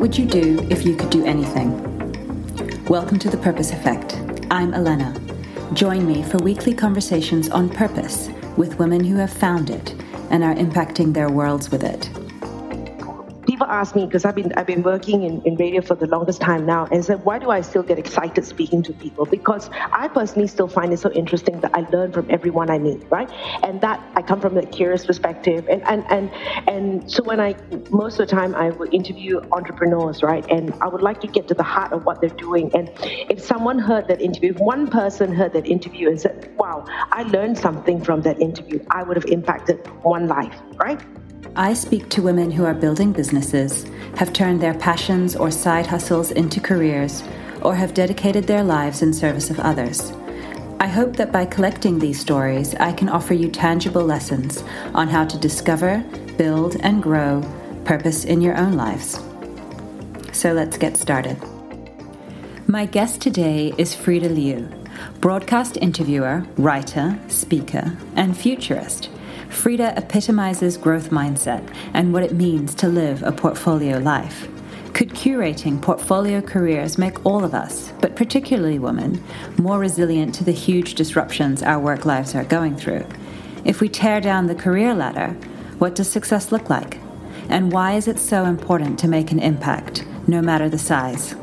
would you do if you could do anything? Welcome to The Purpose Effect. I'm Elena. Join me for weekly conversations on purpose with women who have found it and are impacting their worlds with it people ask me because I've been I've been working in, in radio for the longest time now and said why do I still get excited speaking to people? Because I personally still find it so interesting that I learn from everyone I meet right? And that I come from a curious perspective and and and, and so when I most of the time I would interview entrepreneurs right? And I would like to get to the heart of what they're doing. And if someone heard that interview if one person heard that interview and said wow I learned something from that interview I would have impacted one life right I speak to women who are building businesses, have turned their passions or side hustles into careers, or have dedicated their lives in service of others. I hope that by collecting these stories, I can offer you tangible lessons on how to discover, build, and grow purpose in your own lives. So let's get started. My guest today is Freda Liu, broadcast interviewer, writer, speaker, and futurist Freda epitomizes growth mindset and what it means to live a portfolio life. Could curating portfolio careers make all of us, but particularly women, more resilient to the huge disruptions our work lives are going through? If we tear down the career ladder, what does success look like? And why is it so important to make an impact, no matter the size?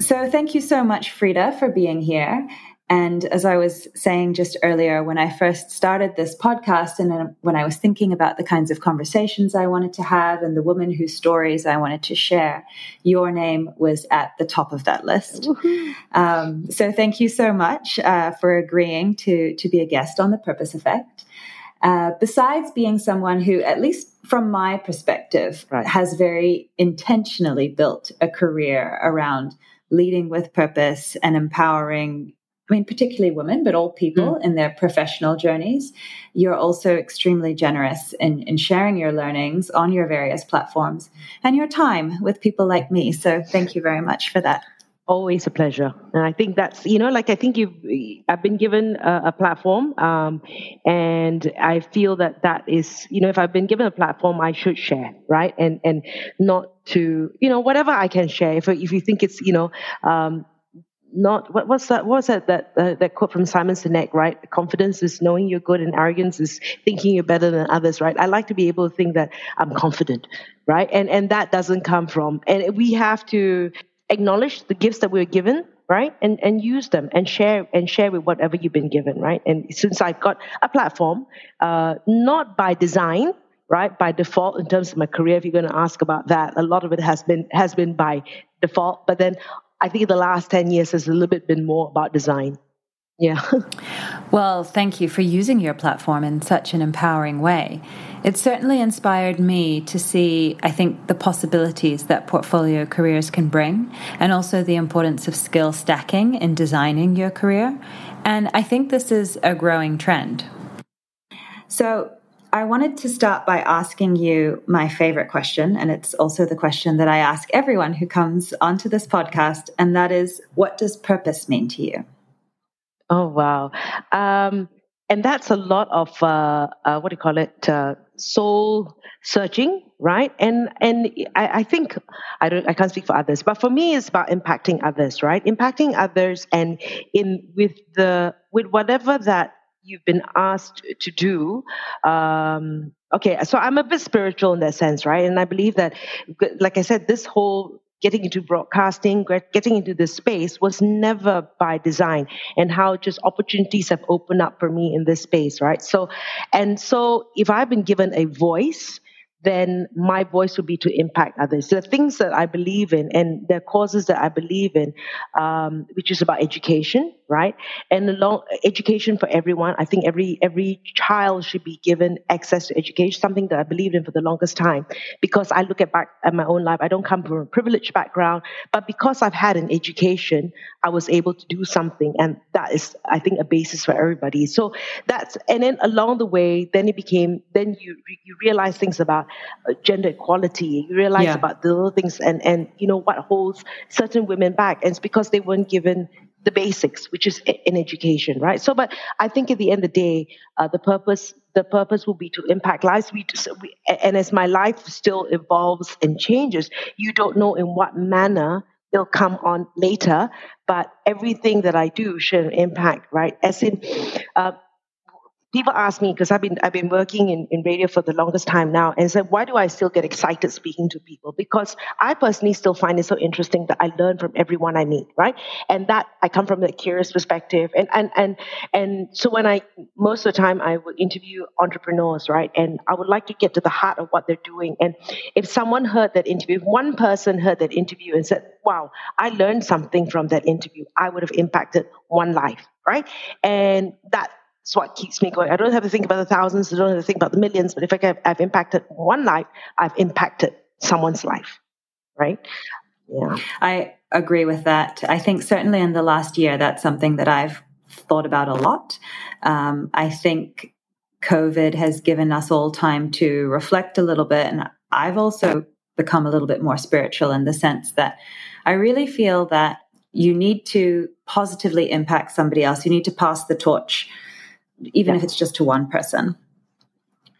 So, thank you so much, Freda, for being here. And as I was saying just earlier, when I first started this podcast and when I was thinking about the kinds of conversations I wanted to have and the women whose stories I wanted to share, your name was at the top of that list. Um, so thank you so much uh, for agreeing to, to be a guest on The Purpose Effect. Uh, besides being someone who, at least from my perspective, right. has very intentionally built a career around leading with purpose and empowering I mean, particularly women, but all people mm. in their professional journeys. You're also extremely generous in, in sharing your learnings on your various platforms and your time with people like me. So thank you very much for that. Always a pleasure, and I think that's you know, like I think you've I've been given a, a platform, um, and I feel that that is you know, if I've been given a platform, I should share, right, and and not to you know whatever I can share. If if you think it's you know um, not what, what's that Was that that uh, that quote from Simon Sinek right? Confidence is knowing you're good and arrogance is thinking you're better than others right? I like to be able to think that I'm confident right? And and that doesn't come from and we have to acknowledge the gifts that we're given right? And and use them and share and share with whatever you've been given right? And since I've got a platform uh, not by design right? By default in terms of my career if you're going to ask about that a lot of it has been has been by default but then I think the last 10 years has a little bit been more about design. Yeah. well, thank you for using your platform in such an empowering way. It certainly inspired me to see, I think, the possibilities that portfolio careers can bring, and also the importance of skill stacking in designing your career. And I think this is a growing trend. So, I wanted to start by asking you my favorite question, and it's also the question that I ask everyone who comes onto this podcast, and that is what does purpose mean to you? Oh, wow. Um, and that's a lot of, uh, uh, what do you call it, uh, soul searching, right? And and I, I think I don't I can't speak for others, but for me it's about impacting others, right? Impacting others and in with the with whatever that you've been asked to do um, okay so i'm a bit spiritual in that sense right and i believe that like i said this whole getting into broadcasting getting into this space was never by design and how just opportunities have opened up for me in this space right so and so if i've been given a voice then my voice will be to impact others. The things that I believe in and the causes that I believe in, um, which is about education, right? And along education for everyone. I think every every child should be given access to education. Something that I believed in for the longest time, because I look at back at my own life. I don't come from a privileged background, but because I've had an education, I was able to do something, and that is, I think, a basis for everybody. So that's and then along the way, then it became then you you realize things about uh, gender equality. You realize yeah. about the little things and, and, you know, what holds certain women back. And it's because they weren't given the basics, which is in education, right? So, but I think at the end of the day, uh, the purpose the purpose will be to impact lives. We, just, we, and as my life still evolves and changes, you don't know in what manner it'll come on later. But everything that I do should impact, right? As in, uh, people ask me because I've been I've been working in, in radio for the longest time now and said why do I still get excited speaking to people? Because I personally still find it so interesting that I learn from everyone I meet right? And that I come from a curious perspective and and and and so when I most of the time I would interview entrepreneurs right? And I would like to get to the heart of what they're doing and if someone heard that interview if one person heard that interview and said wow I learned something from that interview I would have impacted one life right? And that it's what keeps me going. I don't have to think about the thousands, I don't have to think about the millions, but if I have, I've impacted one life, I've impacted someone's life, right? Yeah. I agree with that. I think certainly in the last year, that's something that I've thought about a lot. Um, I think COVID has given us all time to reflect a little bit. And I've also become a little bit more spiritual in the sense that I really feel that you need to positively impact somebody else. You need to pass the torch even if it's just to one person.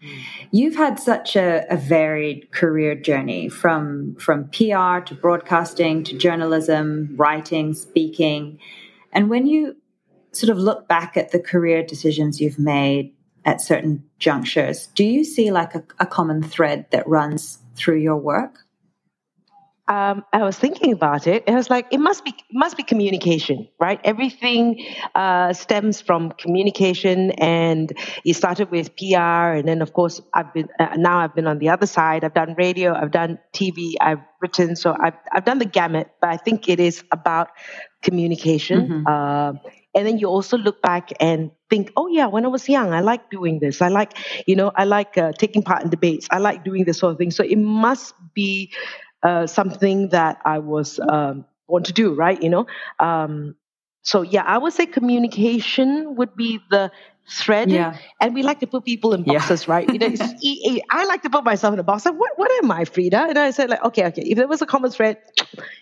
Hmm. You've had such a, a, varied career journey from from PR to broadcasting to journalism, writing, speaking. And when you sort of look back at the career decisions you've made at certain junctures, do you see like a, a common thread that runs through your work? Um, I was thinking about it. I was like, it must be it must be communication, right? Everything uh, stems from communication, and it started with PR, and then of course I've been uh, now I've been on the other side. I've done radio, I've done TV, I've written, so I've I've done the gamut. But I think it is about communication. Mm-hmm. Uh, and then you also look back and think, oh yeah, when I was young, I like doing this. I like, you know, I like uh, taking part in debates. I like doing this sort of thing. So it must be uh, something that I was um, want to do, right? You know, um, so yeah, I would say communication would be the thread. Yeah. And we like to put people in boxes, yeah. right? You know, I like to put myself in a box. Like, what, what am I, Freda? And I said, like, okay, okay, if there was a common thread,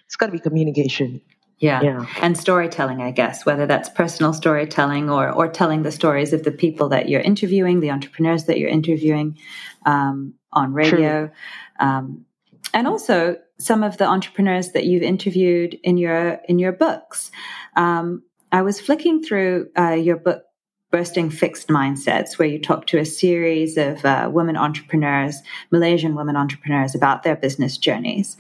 it's got to be communication. Yeah. yeah. And storytelling, I guess, whether that's personal storytelling or, or telling the stories of the people that you're interviewing, the entrepreneurs that you're interviewing um, on radio. Um, and also some of the entrepreneurs that you've interviewed in your in your books. Um, I was flicking through uh, your book, Bursting Fixed Mindsets, where you talk to a series of uh, women entrepreneurs, Malaysian women entrepreneurs, about their business journeys.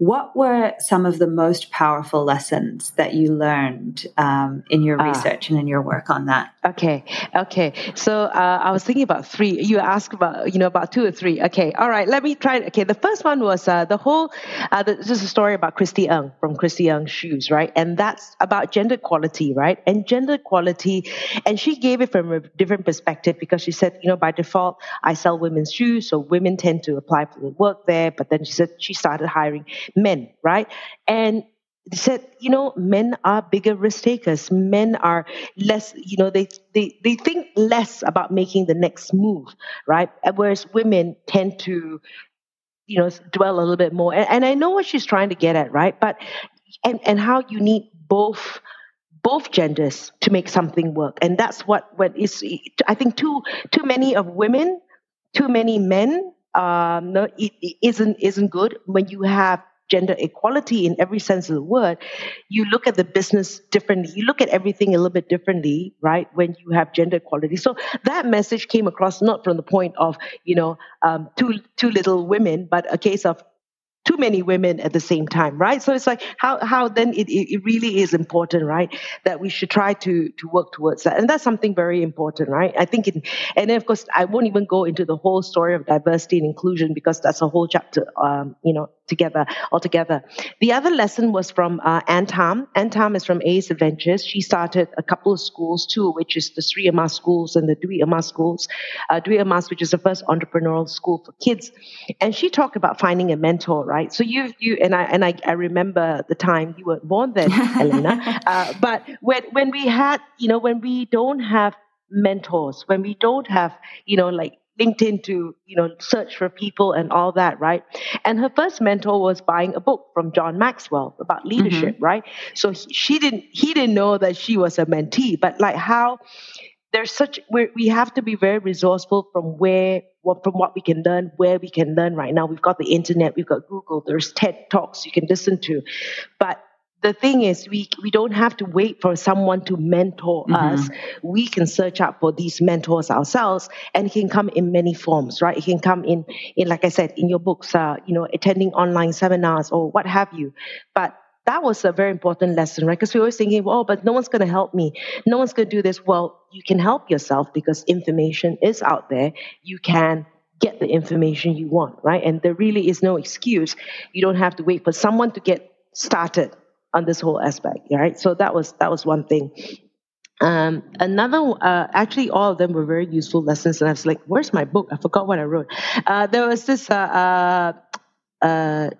What were some of the most powerful lessons that you learned um, in your ah. research uh, and in your work on that? Okay, okay. So uh, I was thinking about three. You asked about, you know, about two or three. Okay, all right. Let me try. Okay, the first one was uh, the whole. Uh, the, this is a story about Christy Ng from Christy Ng Shoes, right? And that's about gender equality, right? And gender equality, and she gave it from a different perspective because she said, you know, by default, I sell women's shoes, so women tend to apply for the work there. But then she said she started hiring men, right? And they said, you know, men are bigger risk takers. Men are less, you know, they, they, they think less about making the next move, right? Whereas women tend to, you know, dwell a little bit more. And, and I know what she's trying to get at, right? But, and, and how you need both, both genders to make something work. And that's what, what is, I think too, too many of women, too many men um, no, it, it isn't isn't good when you have gender equality in every sense of the word, you look at the business differently. You look at everything a little bit differently, right? When you have gender equality. So that message came across not from the point of, you know, um, too, too little women, but a case of too many women at the same time, right? So it's like how how then it, it really is important, right? That we should try to to work towards that, and that's something very important, right? I think, it, and then of course I won't even go into the whole story of diversity and inclusion because that's a whole chapter, um, you know, together altogether. The other lesson was from uh, Ann Tan. Ann Tan is from Ace Adventures. She started a couple of schools too, which is the Sri Emas schools and the Dwi Emas schools. Uh, Dwi Emas, which is the first entrepreneurial school for kids, and she talked about finding a mentor, right? So you you and I and I, I remember the time you weren't born then, Elena. Uh, but when when we had you know when we don't have mentors when we don't have you know like LinkedIn to, you know, search for people and all that, right? And her first mentor was buying a book from John Maxwell about leadership, mm-hmm. right? So she didn't, he didn't know that she was a mentee, but like how there's such we have to be very resourceful from where from what we can learn where we can learn right now we've got the internet we've got google there's ted talks you can listen to but the thing is we we don't have to wait for someone to mentor mm-hmm. us. We can search out for these mentors ourselves and it can come in many forms right? It can come in in like i said in your books uh, you know attending online seminars or what have you. But that was a very important lesson right? Because we're always thinking oh but no one's going to help me. No one's going to do this. Well you can help yourself because information is out there. You can get the information you want right? And there really is no excuse. You don't have to wait for someone to get started on this whole aspect, right? So that was that was one thing. Um, another, uh, actually, all of them were very useful lessons, and I was like, "Where's my book? I forgot what I wrote." Uh, there was this uh, uh, uh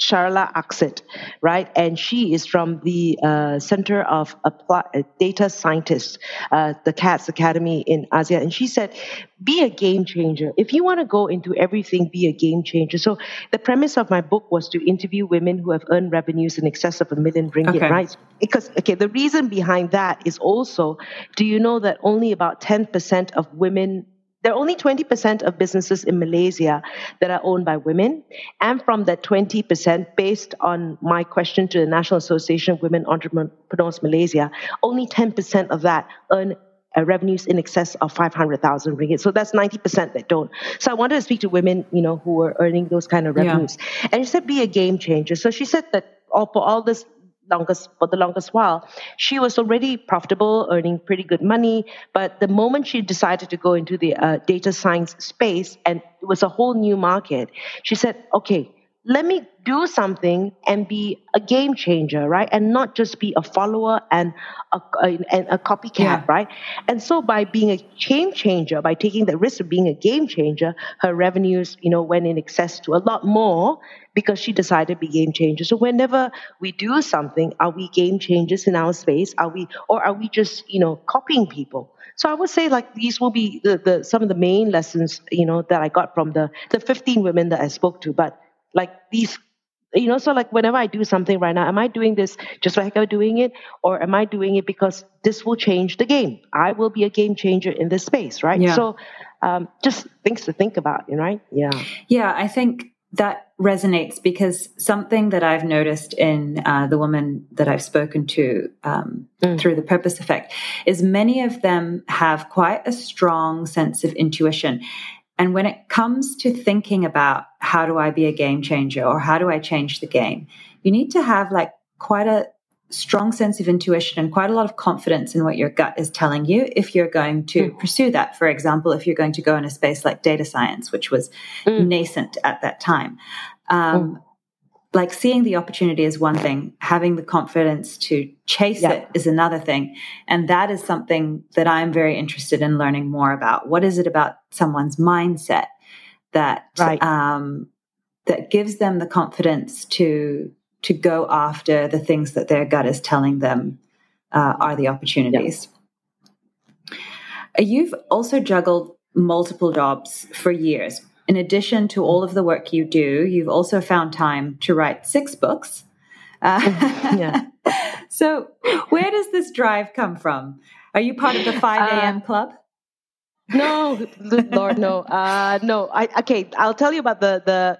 Sharala Axryd, right? And she is from the uh, Center of Apply, uh, Data Scientists, uh, the CADS Academy in Asia. And she said, be a game changer. If you want to go into everything, be a game changer. So the premise of my book was to interview women who have earned revenues in excess of a million ringgit, okay. right? Because, okay, the reason behind that is also, do you know that only about 10% of women there are only 20% of businesses in Malaysia that are owned by women. And from that 20%, based on my question to the National Association of Women Entrepreneurs Malaysia, only 10% of that earn uh, revenues in excess of 500,000 ringgit. So that's 90% that don't. So I wanted to speak to women, you know, who are earning those kind of revenues. Yeah. And she said, be a game changer. So she said that all, for all this longest for the longest while. She was already profitable, earning pretty good money, but the moment she decided to go into the uh, data science space, and it was a whole new market, she said, "Okay, let me do something and be a game changer, right? And not just be a follower and a, a, and a copycat, yeah. right? And so by being a game changer, by taking the risk of being a game changer, her revenues, you know, went in excess to a lot more because she decided to be game changer. So whenever we do something, are we game changers in our space? Are we, or are we just, you know, copying people? So I would say like these will be the, the some of the main lessons, you know, that I got from the the 15 women that I spoke to. But like these you know so like whenever i do something right now am i doing this just like i'm doing it or am i doing it because this will change the game i will be a game changer in this space right yeah. so um, just things to think about you know, right yeah yeah i think that resonates because something that I've noticed in uh, the women that I've spoken to um, mm. through the purpose effect is many of them have quite a strong sense of intuition. And when it comes to thinking about how do I be a game changer or how do I change the game, you need to have like quite a strong sense of intuition and quite a lot of confidence in what your gut is telling you if you're going to mm. pursue that. For example, if you're going to go in a space like data science, which was mm. nascent at that time. Um, mm like seeing the opportunity is one thing having the confidence to chase it is another thing. And that is something that i'm very interested in learning more about. What is it about someone's mindset that right. um, that gives them the confidence to to go after the things that their gut is telling them uh, are the opportunities? You've also juggled multiple jobs for years in addition to all of the work you do, you've also found time to write six books. Uh, yeah. so, where does this drive come from? Are you part of the 5 a.m. Uh, club? No, Lord, no. Uh, no, I, okay, I'll tell you about the, the,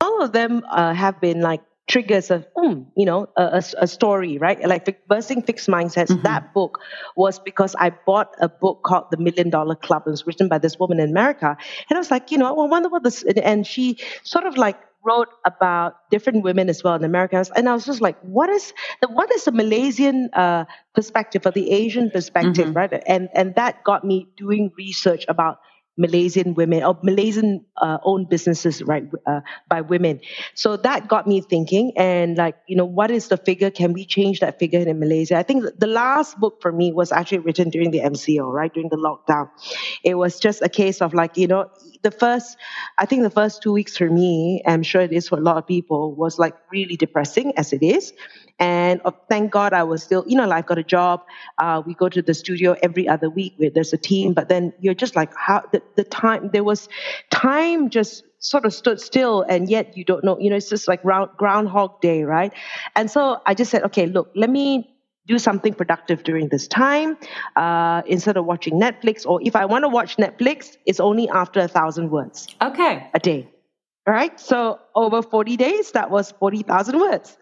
all of them uh, have been like triggers a, mm, you know, a, a, story, right? Like Bursting Fixed Mindsets. Mm-hmm. That book was because I bought a book called The Million Dollar Club. It was written by this woman in America. And I was like, you know, I wonder what this, and she sort of like wrote about different women as well in America. And I was just like, what is the, what is the Malaysian uh, perspective or the Asian perspective, mm-hmm. right? And, and that got me doing research about Malaysian women or Malaysian uh, owned businesses, right, uh, by women. So that got me thinking, and like, you know, what is the figure? Can we change that figure in Malaysia? I think the last book for me was actually written during the MCO, right, during the lockdown. It was just a case of like, you know, the first, I think the first two weeks for me, I'm sure it is for a lot of people, was like really depressing as it is. And uh, thank God I was still, you know, I've got a job. Uh, we go to the studio every other week where there's a team, but then you're just like, how the, the time, there was time just sort of stood still and yet you don't know, you know, it's just like ground, groundhog day, right? And so I just said, okay, look, let me do something productive during this time uh, instead of watching Netflix. Or if I want to watch Netflix, it's only after a thousand words. Okay. A day. All right. So over 40 days, that was 40,000 words.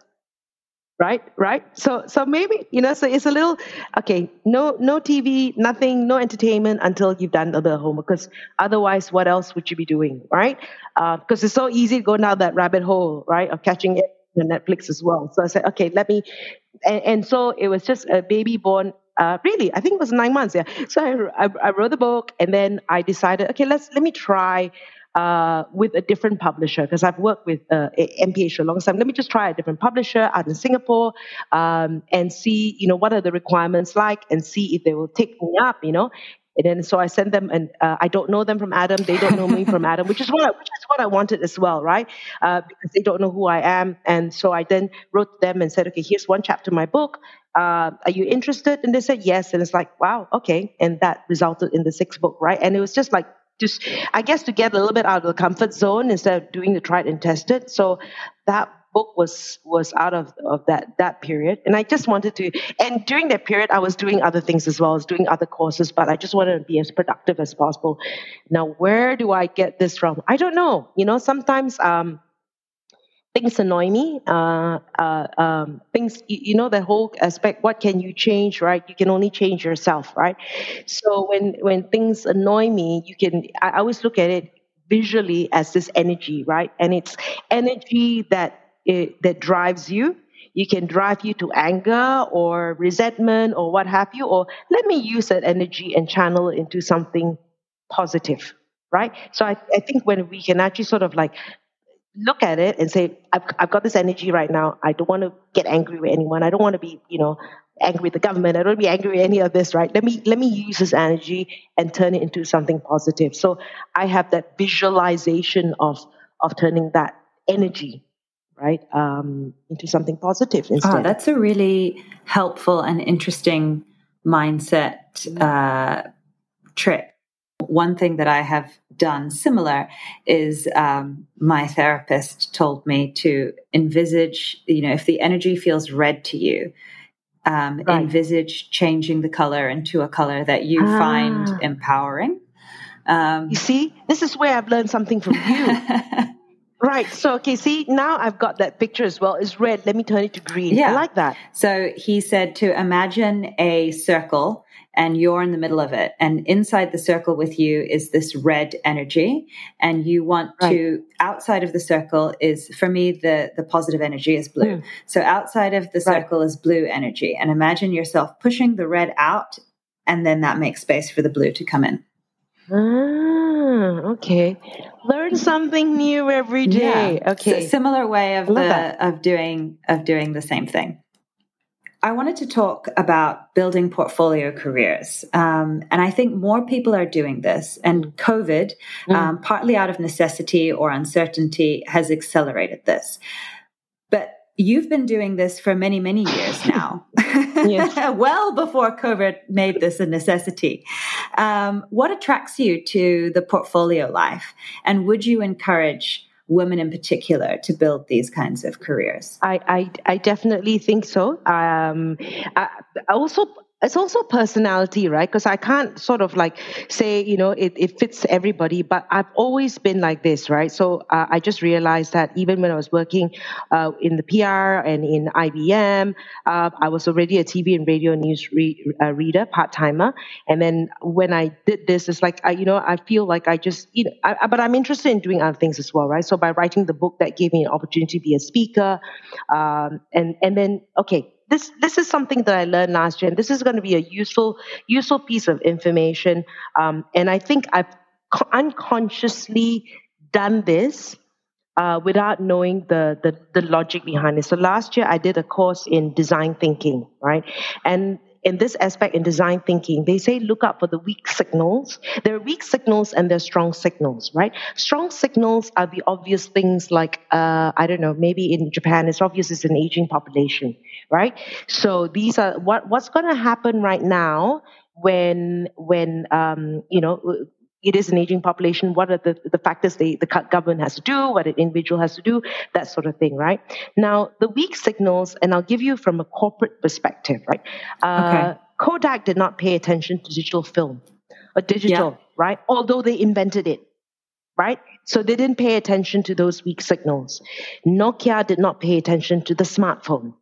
Right, right. So, so maybe you know. So it's a little okay. No, no TV, nothing, no entertainment until you've done the homework. Because otherwise, what else would you be doing, right? Because uh, it's so easy to go down that rabbit hole, right, of catching it on Netflix as well. So I said, okay, let me and, and so it was just a baby born uh, really, I think it was nine months. Yeah. So I, I, I, wrote the book, and then I decided, okay, let's let me try uh, with a different publisher because I've worked with uh, MPH for a long time. Let me just try a different publisher out in Singapore um, and see, you know, what are the requirements like, and see if they will take me up. You know, and then so I sent them, and uh, I don't know them from Adam. They don't know me from Adam, which is what which is what I wanted as well, right? Uh, because they don't know who I am, and so I then wrote them and said, okay, here's one chapter of my book. Uh, are you interested? And they said yes, and it's like, wow, okay, and that resulted in the sixth book, right? And it was just like just I guess to get a little bit out of the comfort zone instead of doing the tried and tested. So that book was was out of, of that that period. And i just wanted to and during that period i was doing other things as well as doing other courses but i just wanted to be as productive as possible. Now where do i get this from? I don't know. You know sometimes um, things annoy me. Uh, uh, um, things you, you know the whole aspect what can you change right? You can only change yourself right? So when when things annoy me you can i always look at it visually as this energy right? And it's energy that it, that drives you. You can drive you to anger or resentment or what have you, or let me use that energy and channel it into something positive, right? So I, I think when we can actually sort of like look at it and say, I've, I've got this energy right now. I don't want to get angry with anyone. I don't want to be, you know, angry with the government. I don't want to be angry with any of this, right? Let me let me use this energy and turn it into something positive. So I have that visualization of of turning that energy right, um, into something positive ah, instead. Oh, that's a really helpful and interesting mindset uh, trick. One thing that I have done similar is um, my therapist told me to envisage, you know, if the energy feels red to you, um, right. envisage changing the color into a color that you ah. find empowering. Um, you see, this is where I've learned something from you. Right. So, okay, see, now I've got that picture as well. It's red. Let me turn it to green. Yeah. I like that. So he said to imagine a circle and you're in the middle of it. And inside the circle with you is this red energy. And you want right. to, outside of the circle is, for me, the, the positive energy is blue. Mm. So outside of the circle right. is blue energy. And imagine yourself pushing the red out. And then that makes space for the blue to come in. Ah, okay. Learn something new every day. Yeah. Okay. similar way of the of doing of doing the same thing. I wanted to talk about building portfolio careers. Um, and I think more people are doing this. And COVID, mm. um, partly out of necessity or uncertainty, has accelerated this. You've been doing this for many, many years now, well before COVID made this a necessity. Um, what attracts you to the portfolio life? And would you encourage women in particular to build these kinds of careers? I, I, I definitely think so. Um, I, also, it's also personality, right? Because I can't sort of like say, you know, it, it fits everybody, but I've always been like this, right? So uh, I just realized that even when I was working uh, in the PR and in IBM, uh, I was already a TV and radio news re- uh, reader, part timer. And then when I did this, it's like, I, you know, I feel like I just, you know, I, but I'm interested in doing other things as well, right? So by writing the book, that gave me an opportunity to be a speaker. Um, and, and then, okay, this this is something that I learned last year, and this is going to be a useful useful piece of information. Um, and I think I've unconsciously done this uh, without knowing the, the the logic behind it. So last year I did a course in design thinking, right? And in this aspect in design thinking, they say look out for the weak signals. There are weak signals and there are strong signals, right? Strong signals are the obvious things like, uh, I don't know, maybe in Japan, it's obvious it's an aging population, right? So these are what what's going to happen right now when when um, you know it is an aging population. What are the, the factors they, the government has to do, what an individual has to do, that sort of thing, right? Now, the weak signals, and I'll give you from a corporate perspective, right? Uh, okay. Kodak did not pay attention to digital film or digital, yeah. right? Although they invented it, right? So they didn't pay attention to those weak signals. Nokia did not pay attention to the smartphone,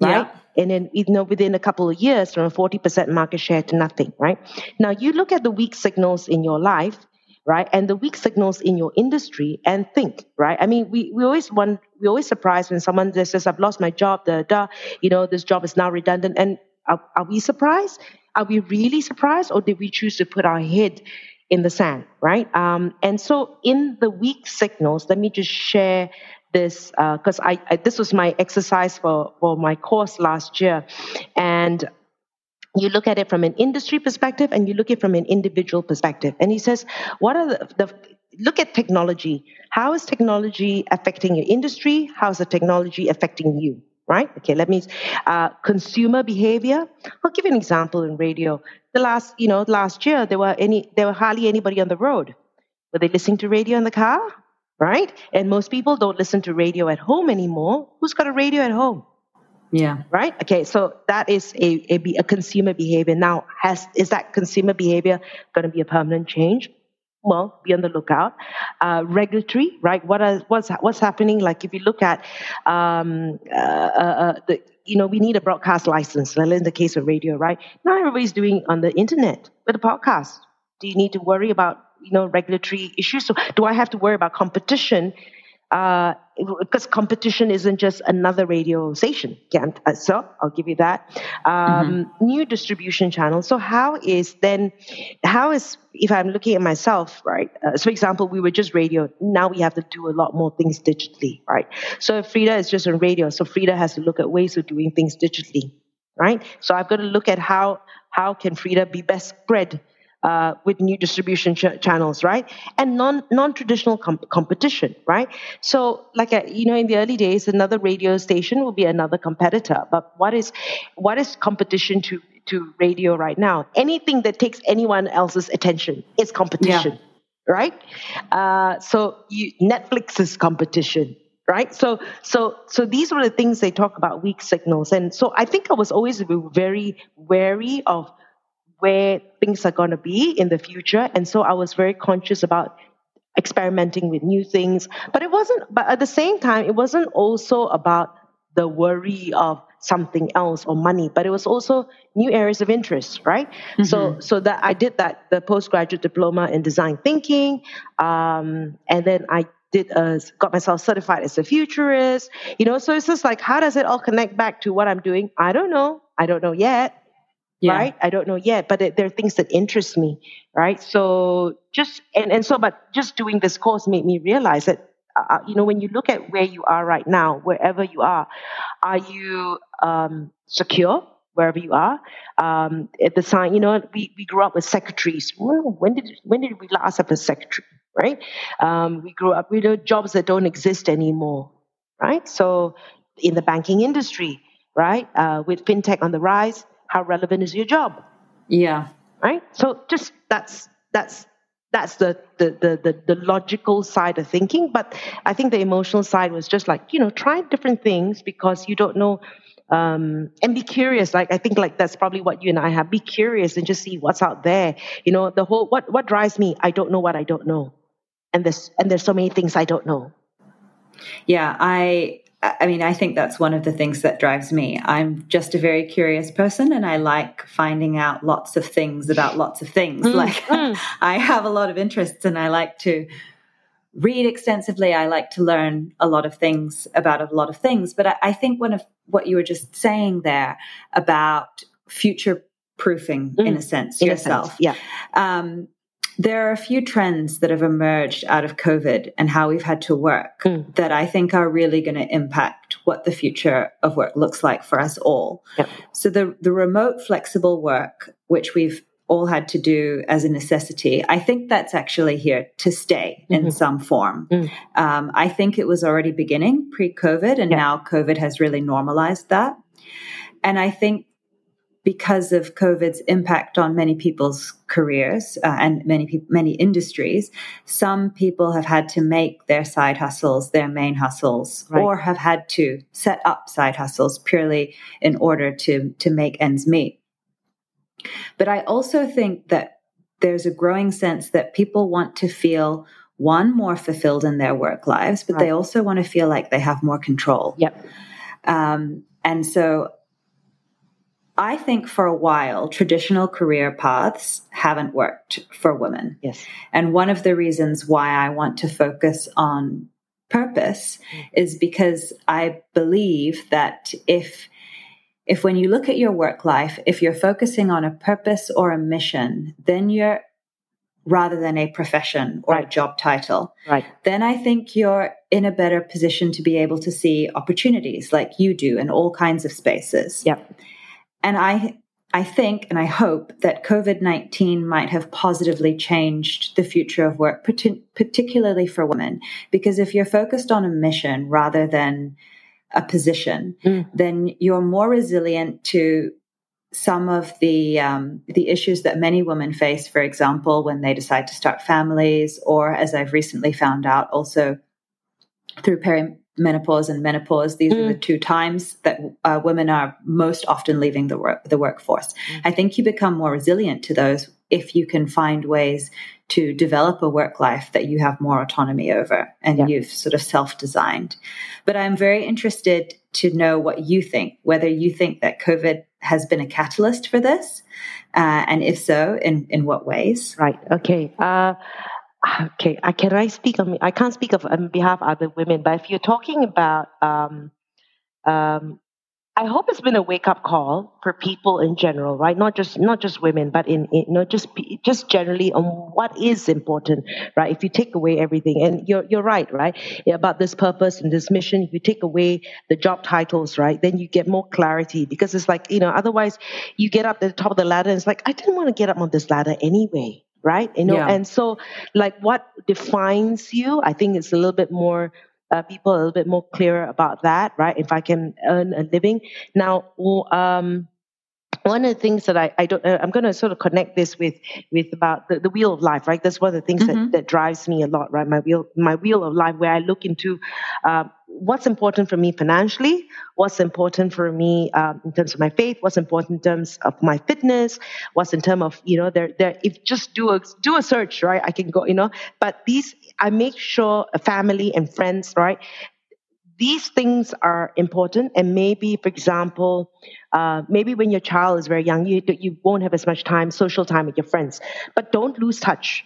right? Yeah and then you know within a couple of years from a 40% market share to nothing right? Now you look at the weak signals in your life right and the weak signals in your industry and think right? I mean we, we always want we always surprised when someone says i've lost my job the da. You know this job is now redundant. And are, are we surprised? Are we really surprised or did we choose to put our head in the sand right? Um, and so in the weak signals let me just share this because uh, I, I, this was my exercise for for my course last year, and you look at it from an industry perspective and you look at it from an individual perspective. And he says, what are the, the look at technology. How is technology affecting your industry? How is the technology affecting you? Right? Okay, let me uh, consumer behavior. I'll give you an example in radio. The last, you know, last year there were any there were hardly anybody on the road. Were they listening to radio in the car? Right? And most people don't listen to radio at home anymore. Who's got a radio at home? Yeah. Right. Okay. So that is a, a, a consumer behavior. Now, has is that consumer behavior going to be a permanent change? Well, be on the lookout. Uh, regulatory, right? What are, what's what's happening? Like if you look at um, uh, uh, uh the, you know, we need a broadcast license. in the case of radio, right? Not everybody's doing on the internet with a podcast. Do you need to worry about you know regulatory issues. So do I have to worry about competition? Uh, because competition isn't just another radio station. Uh, so I'll give you that. Um, mm-hmm. New distribution channels. So how is then, how is, if I'm looking at myself, right? Uh, so for example, we were just radio. Now we have to do a lot more things digitally, right? So if Freda is just on radio, so Freda has to look at ways of doing things digitally, right? So I've got to look at how, how can Freda be best spread uh, with new distribution ch- channels, right? And non non traditional com- competition, right? So, like uh, you know, in the early days, another radio station will be another competitor. But what is what is competition to to radio right now? Anything that takes anyone else's attention is competition. Yeah. Right, uh, so you, Netflix is competition, right so so so these were the things they talk about weak signals and so i think i was always very wary of where things are going to be in the future. And so I was very conscious about experimenting with new things. But it wasn't, but at the same time, it wasn't also about the worry of something else or money, but it was also new areas of interest, right? Mm-hmm. So, so that I did that, the postgraduate diploma in design thinking. Um, and then I did a, got myself certified as a futurist, you know, so it's just like, how does it all connect back to what I'm doing? I don't know. I don't know yet yeah. right? I don't know yet, but it, there are things that interest me, right? So just and and so, but just doing this course made me realize that uh, uh, you know when you look at where you are right now, wherever you are, are you um, secure? Wherever you are, um, at the time, you know, we, we grew up with secretaries. Well, when did when did we last have a secretary, right? Um, we grew up with jobs that don't exist anymore, right? So, in the banking industry, right, uh, with fintech on the rise, how relevant is your job? Yeah. Right? So just that's that's that's the, the the the, the logical side of thinking. But I think the emotional side was just like, you know, try different things because you don't know um, and be curious. Like I think like that's probably what you and I have. Be curious and just see what's out there. You know, the whole what what drives me, I don't know what I don't know. And there's and there's so many things I don't know. Yeah, I I mean, I think that's one of the things that drives me. I'm just a very curious person and I like finding out lots of things about lots of things. Mm, like, mm. I have a lot of interests and I like to read extensively. I like to learn a lot of things about a lot of things. But I, I think one of what you were just saying there about future proofing, mm, in a sense, in yourself. A sense, yeah. Um, there are a few trends that have emerged out of COVID and how we've had to work mm. that I think are really going to impact what the future of work looks like for us all. Yep. So the the remote flexible work, which we've all had to do as a necessity, I think that's actually here to stay mm-hmm. in some form. Mm. Um, I think it was already beginning pre COVID, and now COVID has really normalized that. And I think because of COVID's impact on many people's careers uh, and many pe- many industries, some people have had to make their side hustles their main hustles, right. or have had to set up side hustles purely in order to to make ends meet. But I also think that there's a growing sense that people want to feel one more fulfilled in their work lives, but right. they also want to feel like they have more control. Yep. Um, and so I think for a while, traditional career paths haven't worked for women. Yes. And one of the reasons why I want to focus on purpose mm. is because I believe that if if when you look at your work life, if you're focusing on a purpose or a mission, then you're rather than a profession or right. a job title, right. then I think you're in a better position to be able to see opportunities like you do in all kinds of spaces. Yep. And I I think and I hope that COVID 19 might have positively changed the future of work, particularly for women. Because if you're focused on a mission rather than a position, mm. then you're more resilient to some of the um, the issues that many women face. For example, when they decide to start families, or as I've recently found out, also through peri- menopause and menopause. These mm. are the mm. two times that uh, women are most often leaving the work the workforce. Mm. I think you become more resilient to those if you can find ways to develop a work life that you have more autonomy over and yeah. you've sort of self designed. But I'm very interested to know what you think, whether you think that COVID has been a catalyst for this, uh, and if so, in in what ways? Right. Okay. Uh, okay, I can I speak on I can't speak of on behalf of other women, but if you're talking about um, um, I hope it's been a wake up call for people in general, right? Not just not just women, but in, in not just just generally on what is important, right? If you take away everything, and you're you're right, right, about this purpose and this mission. If you take away the job titles, right, then you get more clarity because it's like you know, otherwise you get up the top of the ladder and it's like I didn't want to get up on this ladder anyway, right? You know, yeah. and so like what defines you, I think it's a little bit more uh, people a little bit more clear about that, right? If I can earn a living now. Um, one of the things that I, I don't, uh, I'm going to sort of connect this with, with about the, the wheel of life, right? That's one of the things mm-hmm. that, that drives me a lot, right? My wheel, my wheel of life, where I look into uh, what's important for me financially, what's important for me um, in terms of my faith, what's important in terms of my fitness, what's in terms of you know, there, there. If just do a do a search, right? I can go, you know. But these, I make sure family and friends, right? these things are important and maybe for example uh, maybe when your child is very young you, you won't have as much time social time with your friends but don't lose touch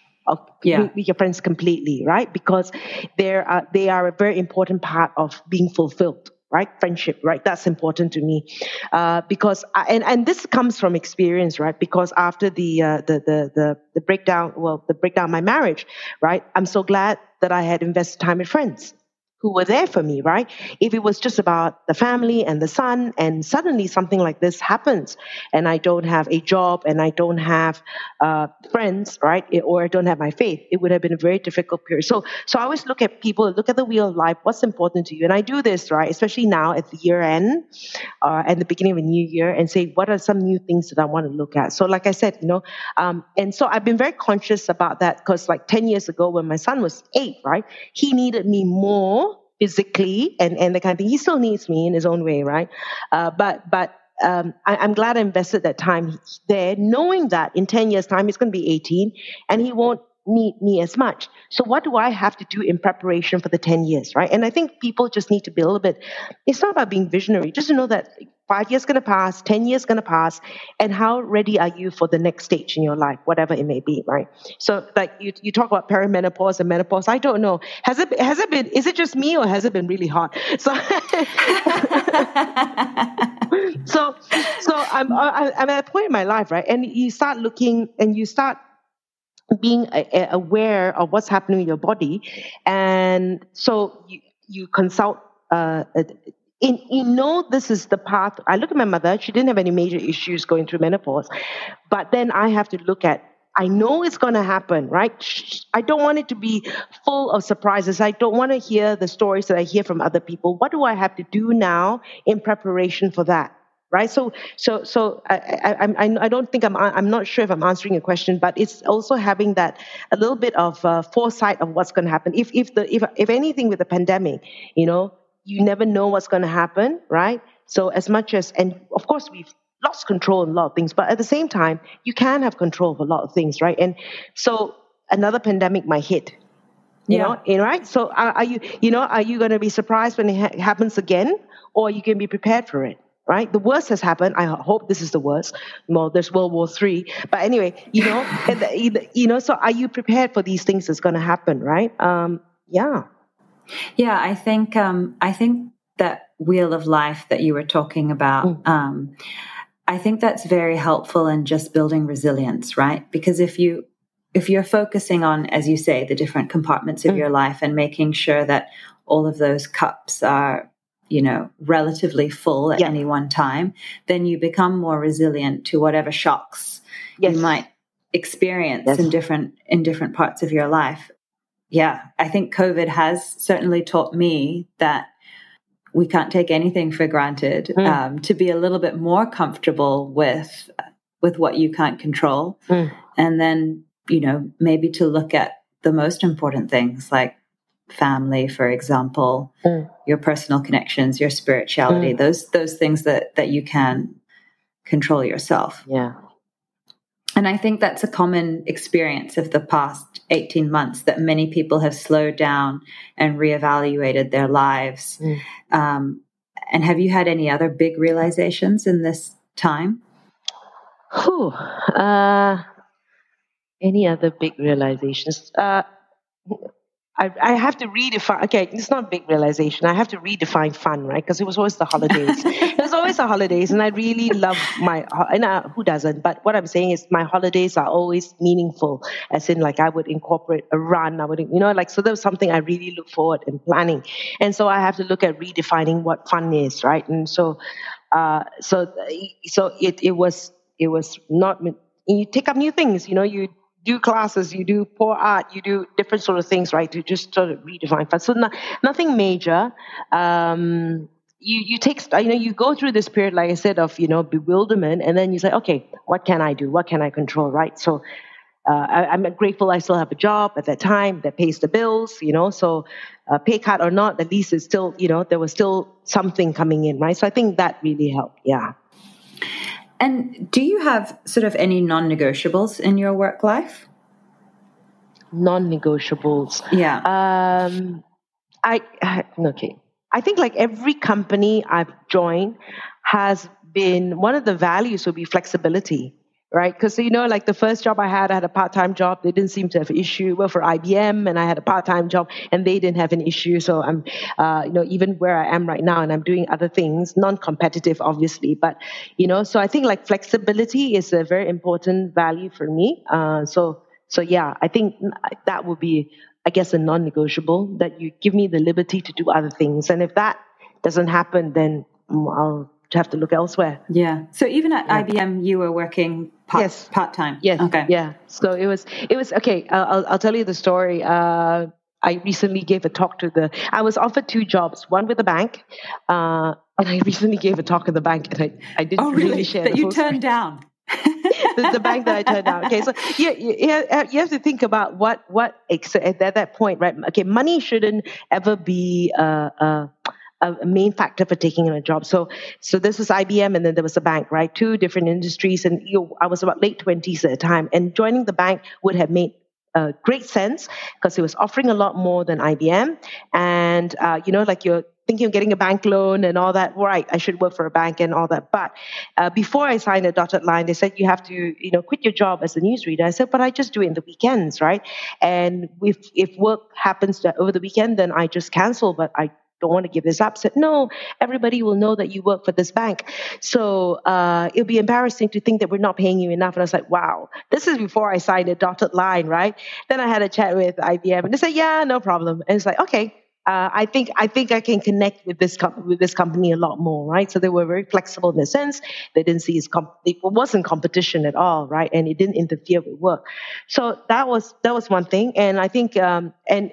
yeah. with your friends completely right? Because they're uh, they are a very important part of being fulfilled right? Friendship right? That's important to me. Uh, because I, and and this comes from experience right? Because after the, uh, the the the the breakdown well the breakdown of my marriage right? I'm so glad that i had invested time with friends who were there for me, right? If it was just about the family and the son, and suddenly something like this happens, and I don't have a job and I don't have uh, friends, right, or I don't have my faith, it would have been a very difficult period. So, so I always look at people, look at the wheel of life, what's important to you, and I do this, right, especially now at the year end, uh, and the beginning of a new year, and say what are some new things that I want to look at. So, like I said, you know, um, and so I've been very conscious about that because, like ten years ago, when my son was eight, right, he needed me more physically and, and the kind of thing. He still needs me in his own way, right? Uh, but but um, I, am glad I invested that time there, knowing that in 10 years' time he's going to be 18 and he won't need me as much. So what do I have to do in preparation for the 10 years, right? And I think people just need to be a little bit, it's not about being visionary, just to know that five years going to pass, 10 years going to pass, and how ready are you for the next stage in your life, whatever it may be, right? So, like you, you talk about perimenopause and menopause. I don't know. Has it, has it been, is it just me or has it been really hot? So, so, so I'm, I'm at a point in my life, right? And you start looking and you start being aware of what's happening in your body. And so you, you consult uh, in, you know this is the path i look at my mother she didn't have any major issues going through menopause but then i have to look at I know it's going to happen, right? I don't want it to be full of surprises. I don't want to hear the stories that I hear from other people. What do I have to do now in preparation for that? Right. So, so, so I, I, I, don't think I'm, I'm not sure if I'm answering your question, but it's also having that a little bit of uh, foresight of what's going to happen. If, if the, if, if anything with the pandemic, you know, you never know what's going to happen, right? So as much as, and of course we've lost control in a lot of things, but at the same time, you can have control of a lot of things, right? And so another pandemic might hit. You yeah. know, right? So are, are, you, you know, are you going to be surprised when it ha- happens again, or you can be prepared for it? Right, the worst has happened. I hope this is the worst. Well, there's World War Three, but anyway, you know, you know. So, are you prepared for these things that's going to happen? Right? Um, yeah. Yeah, I think um, I think that wheel of life that you were talking about. Mm. Um, I think that's very helpful in just building resilience, right? Because if you if you're focusing on, as you say, the different compartments of mm. your life and making sure that all of those cups are, you know, relatively full at yeah. any one time, then you become more resilient to whatever shocks yes. you might experience yes. in different in different parts of your life. Yeah, I think COVID has certainly taught me that we can't take anything for granted. Mm. Um, to be a little bit more comfortable with with what you can't control, mm. and then you know maybe to look at the most important things like family, for example, mm. your personal connections, your spirituality, hmm. those those things that that you can control yourself. Yeah. And I think that's a common experience of the past 18 months that many people have slowed down and reevaluated their lives. Mm. Um, and have you had any other big realizations in this time? Whew, uh, any other big realizations? Uh, I, I have to redefine. Okay, it's not a big realization. I have to redefine fun, right? Because it was always the holidays. it was always the holidays, and I really love my. And uh, who doesn't? But what I'm saying is, my holidays are always meaningful. As in, like I would incorporate a run. I would, you know, like so. That was something I really look forward in planning, and so I have to look at redefining what fun is, right? And so, uh, so, so it it was it was not. You take up new things, you know. You do classes, you do pour art, you do different sort of things, right? To just sort of redefine fun. So no, nothing major. Um, you you take you know you go through this period, like I said, of you know bewilderment, and then you say, okay, what can I do? What can I control? Right? So. Uh, I, am grateful I still have a job at that time that pays the bills, you know. So, uh, pay cut or not, at least it's still, you know, there was still something coming in, right? So I think that really helped. Yeah. And do you have sort of any non negotiables in your work life? Non negotiables. Yeah. Um, I, okay. I think like every company I've joined has been one of the values will be flexibility right? Because you know, like the first job I had, I had a part-time job. They didn't seem to have an issue. Well, for IBM, and I had a part-time job, and they didn't have an issue. So I'm, uh, you know, even where I am right now, and I'm doing other things, non-competitive, obviously, but you know, so I think like flexibility is a very important value for me. Uh, so, so yeah, I think that would be, I guess, a non-negotiable that you give me the liberty to do other things, and if that doesn't happen, then I'll have to look elsewhere. Yeah. So even at yeah. IBM, you were working part, yes. part time. Yes. Okay. Yeah. So it was it was okay. I'll I'll tell you the story. Uh, I recently gave a talk to the. I was offered two jobs, one with a bank, uh, and I recently gave a talk at the bank, and I I didn't oh, really? really share that you turned down. the, the, bank that I turned down. Okay, so you, you, you have to think about what what at that point, right? Okay, money shouldn't ever be uh, uh, a main factor for taking on a job. So, so this was IBM, and then there was a bank, right? Two different industries, and you know, I was about late twenties at the time, and joining the bank would have made uh, great sense because it was offering a lot more than IBM, and uh, you know, like you're thinking of getting a bank loan and all that. Right, I should work for a bank and all that. But uh, before I signed a dotted line, they said you have to, you know, quit your job as a newsreader. I said, but I just do it in the weekends, right? And if if work happens over the weekend, then I just cancel. But I don't want to give this up. Said, no, everybody will know that you work for this bank. So uh, it'll be embarrassing to think that we're not paying you enough. And I was like, wow, this is before I signed a dotted line, right? Then I had a chat with IBM and they said, yeah, no problem. And it's like, okay, uh, I think I think I can connect with this com- with this company a lot more, right? So they were very flexible in the sense they didn't see comp- it wasn't competition at all, right? And it didn't interfere with work. So that was that was one thing, and I think um, and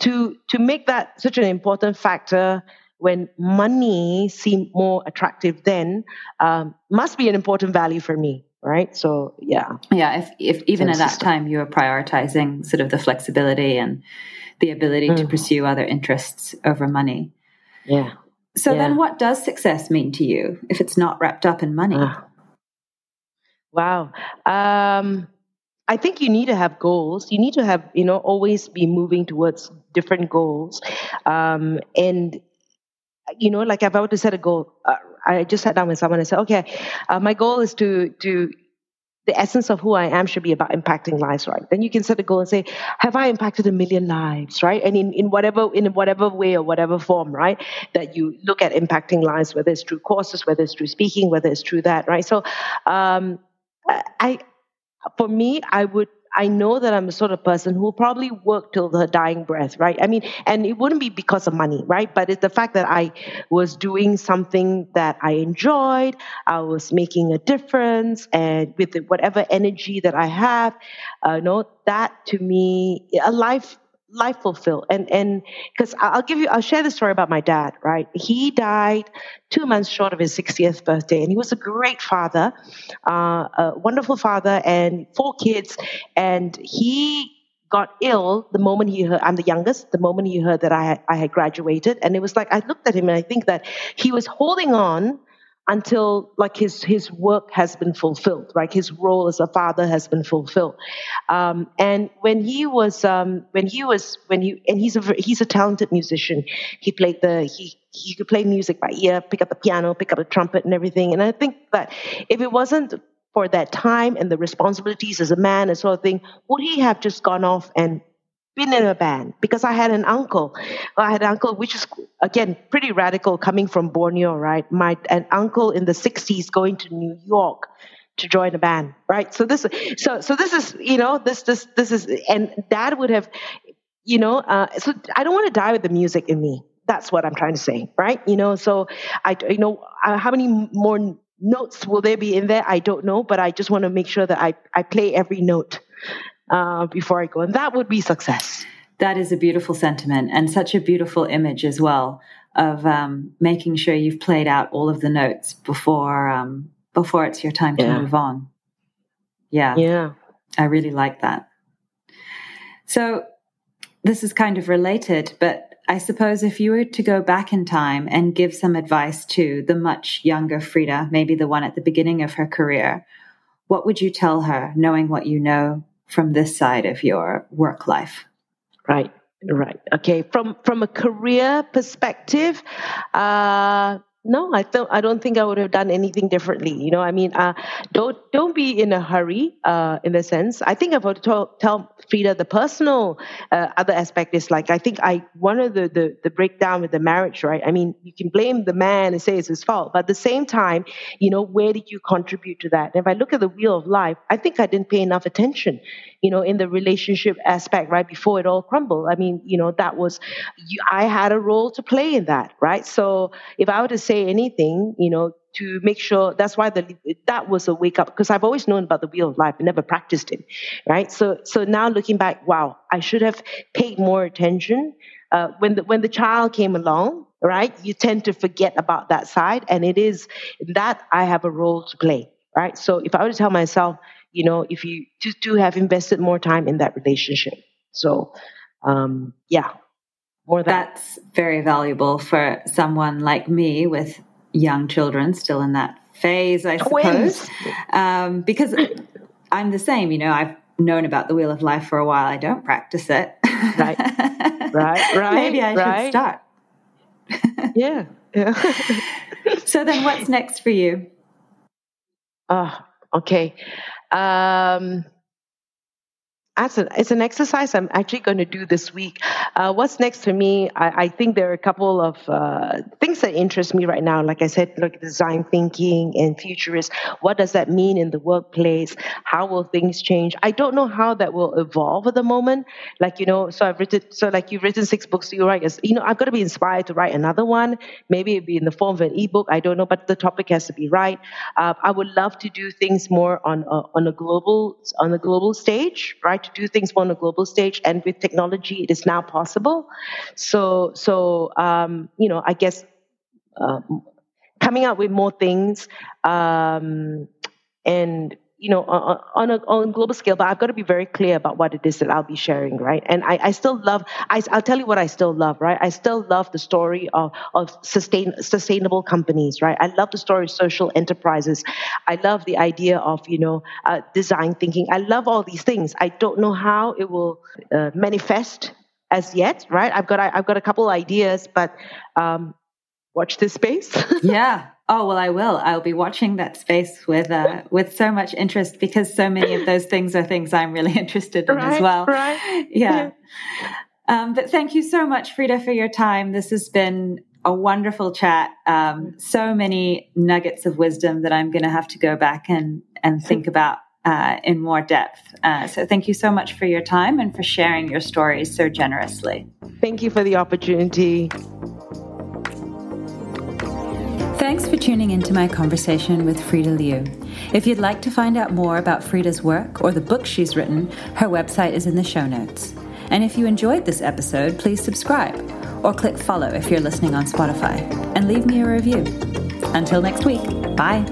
to to make that such an important factor when money seemed more attractive then um, must be an important value for me right? So yeah. Yeah if, if even at that time you were prioritizing sort of the flexibility and the ability mm. to pursue other interests over money. Yeah. So yeah. then what does success mean to you if it's not wrapped up in money? Uh, wow. Um, I think you need to have goals. You need to have, you know, always be moving towards different goals. Um, and you know, like if I were to set a goal, uh, I just sat down with someone and said, okay, uh, my goal is to to the essence of who I am should be about impacting lives, right? Then you can set a goal and say, have I impacted a million lives, right? And in, in whatever in whatever way or whatever form, right? That you look at impacting lives, whether it's through courses, whether it's through speaking, whether it's through that, right? So, um, I, for me, I would I know that I'm the sort of person who will probably work till the dying breath, right? I mean, and it wouldn't be because of money, right? But it's the fact that I was doing something that I enjoyed, I was making a difference, and with whatever energy that I have, uh, you know, that to me, a life life fulfilled. And and because i'll give you i'll share the story about my dad right? He died two months short of his 60th birthday and he was a great father uh, a wonderful father and four kids. And he got ill the moment he heard i'm the youngest the moment he heard that i had, i had graduated. And it was like i looked at him and i think that he was holding on until like his his work has been fulfilled right? His role as a father has been fulfilled. Um, and when he was um, when he was when he and he's a he's a talented musician. He played the he he could play music by ear pick up the piano pick up the trumpet and everything. And i think that if it wasn't for that time and the responsibilities as a man and sort of thing would he have just gone off and been in a band because I had an uncle. I had an uncle, which is again pretty radical, coming from Borneo, right? My an uncle in the '60s going to New York to join a band, right? So this, so so this is you know this this this is, and Dad would have, you know, uh, so I don't want to die with the music in me. That's what I'm trying to say, right? You know, so I you know uh, how many more notes will there be in there? I don't know, but I just want to make sure that I I play every note uh, before I go. And that would be success. That is a beautiful sentiment and such a beautiful image as well of um, making sure you've played out all of the notes before um, before it's your time to yeah. move on. Yeah. Yeah. I really like that. So this is kind of related, but I suppose if you were to go back in time and give some advice to the much younger Freda, maybe the one at the beginning of her career, what would you tell her, knowing what you know from this side of your work life? Right, right. Okay. From from a career perspective, uh, no, I don't. I don't think I would have done anything differently. You know, I mean, uh, don't don't be in a hurry. Uh, in the sense, I think I've to tell, tell Freda the personal uh, other aspect is like I think I one of the, the the breakdown with the marriage, right? I mean, you can blame the man and say it's his fault, but at the same time, you know, where did you contribute to that? And if I look at the wheel of life, I think I didn't pay enough attention, you know, in the relationship aspect, right before it all crumbled. I mean, you know, that was I had a role to play in that, right? So if I were to say anything, you know, to make sure that's why the that was a wake up because I've always known about the wheel of life, I never practiced it, right? So so now looking back, wow, I should have paid more attention uh, when the when the child came along, right? You tend to forget about that side, and it is that I have a role to play, right? So if I were to tell myself, you know, if you to, to have invested more time in that relationship, so um, yeah, more That's very valuable for someone like me with young children still in that phase, I suppose. Um, because I'm the same, you know, I've known about the wheel of life for a while. I don't practice it. Right. Right. Right. Maybe I right. should start. yeah. Yeah. so then what's next for you? Oh, okay. Um, an, it's an exercise I'm actually going to do this week. Uh, what's next for me? I, I, think there are a couple of uh, things that interest me right now. Like I said, like design thinking and futurist. What does that mean in the workplace? How will things change? I don't know how that will evolve at the moment. Like you know, so I've written, so like you've written six books. You write, you know, I've got to be inspired to write another one. Maybe it'd be in the form of an ebook. I don't know, but the topic has to be right. Uh, I would love to do things more on on a global on a global stage, right? To do things on a global stage, and with technology, it is now possible. So, so um, you know, I guess um, coming out with more things um, and you know, on, a on a global scale, but I've got to be very clear about what it is that I'll be sharing, right? And I, I still love, I, will tell you what I still love, right? I still love the story of, of sustain, sustainable companies, right? I love the story of social enterprises. I love the idea of, you know, uh, design thinking. I love all these things. I don't know how it will uh, manifest as yet, right? I've got, I've got a couple ideas, but um, watch this space. yeah. Oh well, I will. I'll be watching that space with uh, with so much interest because so many of those things are things I'm really interested in right, as well. Right. Yeah. yeah. Um, but thank you so much, Freda, for your time. This has been a wonderful chat. Um, so many nuggets of wisdom that I'm going to have to go back and and think about uh, in more depth. Uh, so thank you so much for your time and for sharing your stories so generously. Thank you for the opportunity. Thanks for tuning into my conversation with Freda Liu. If you'd like to find out more about Freda's work or the book she's written, her website is in the show notes. And if you enjoyed this episode, please subscribe or click follow if you're listening on Spotify and leave me a review. Until next week, bye.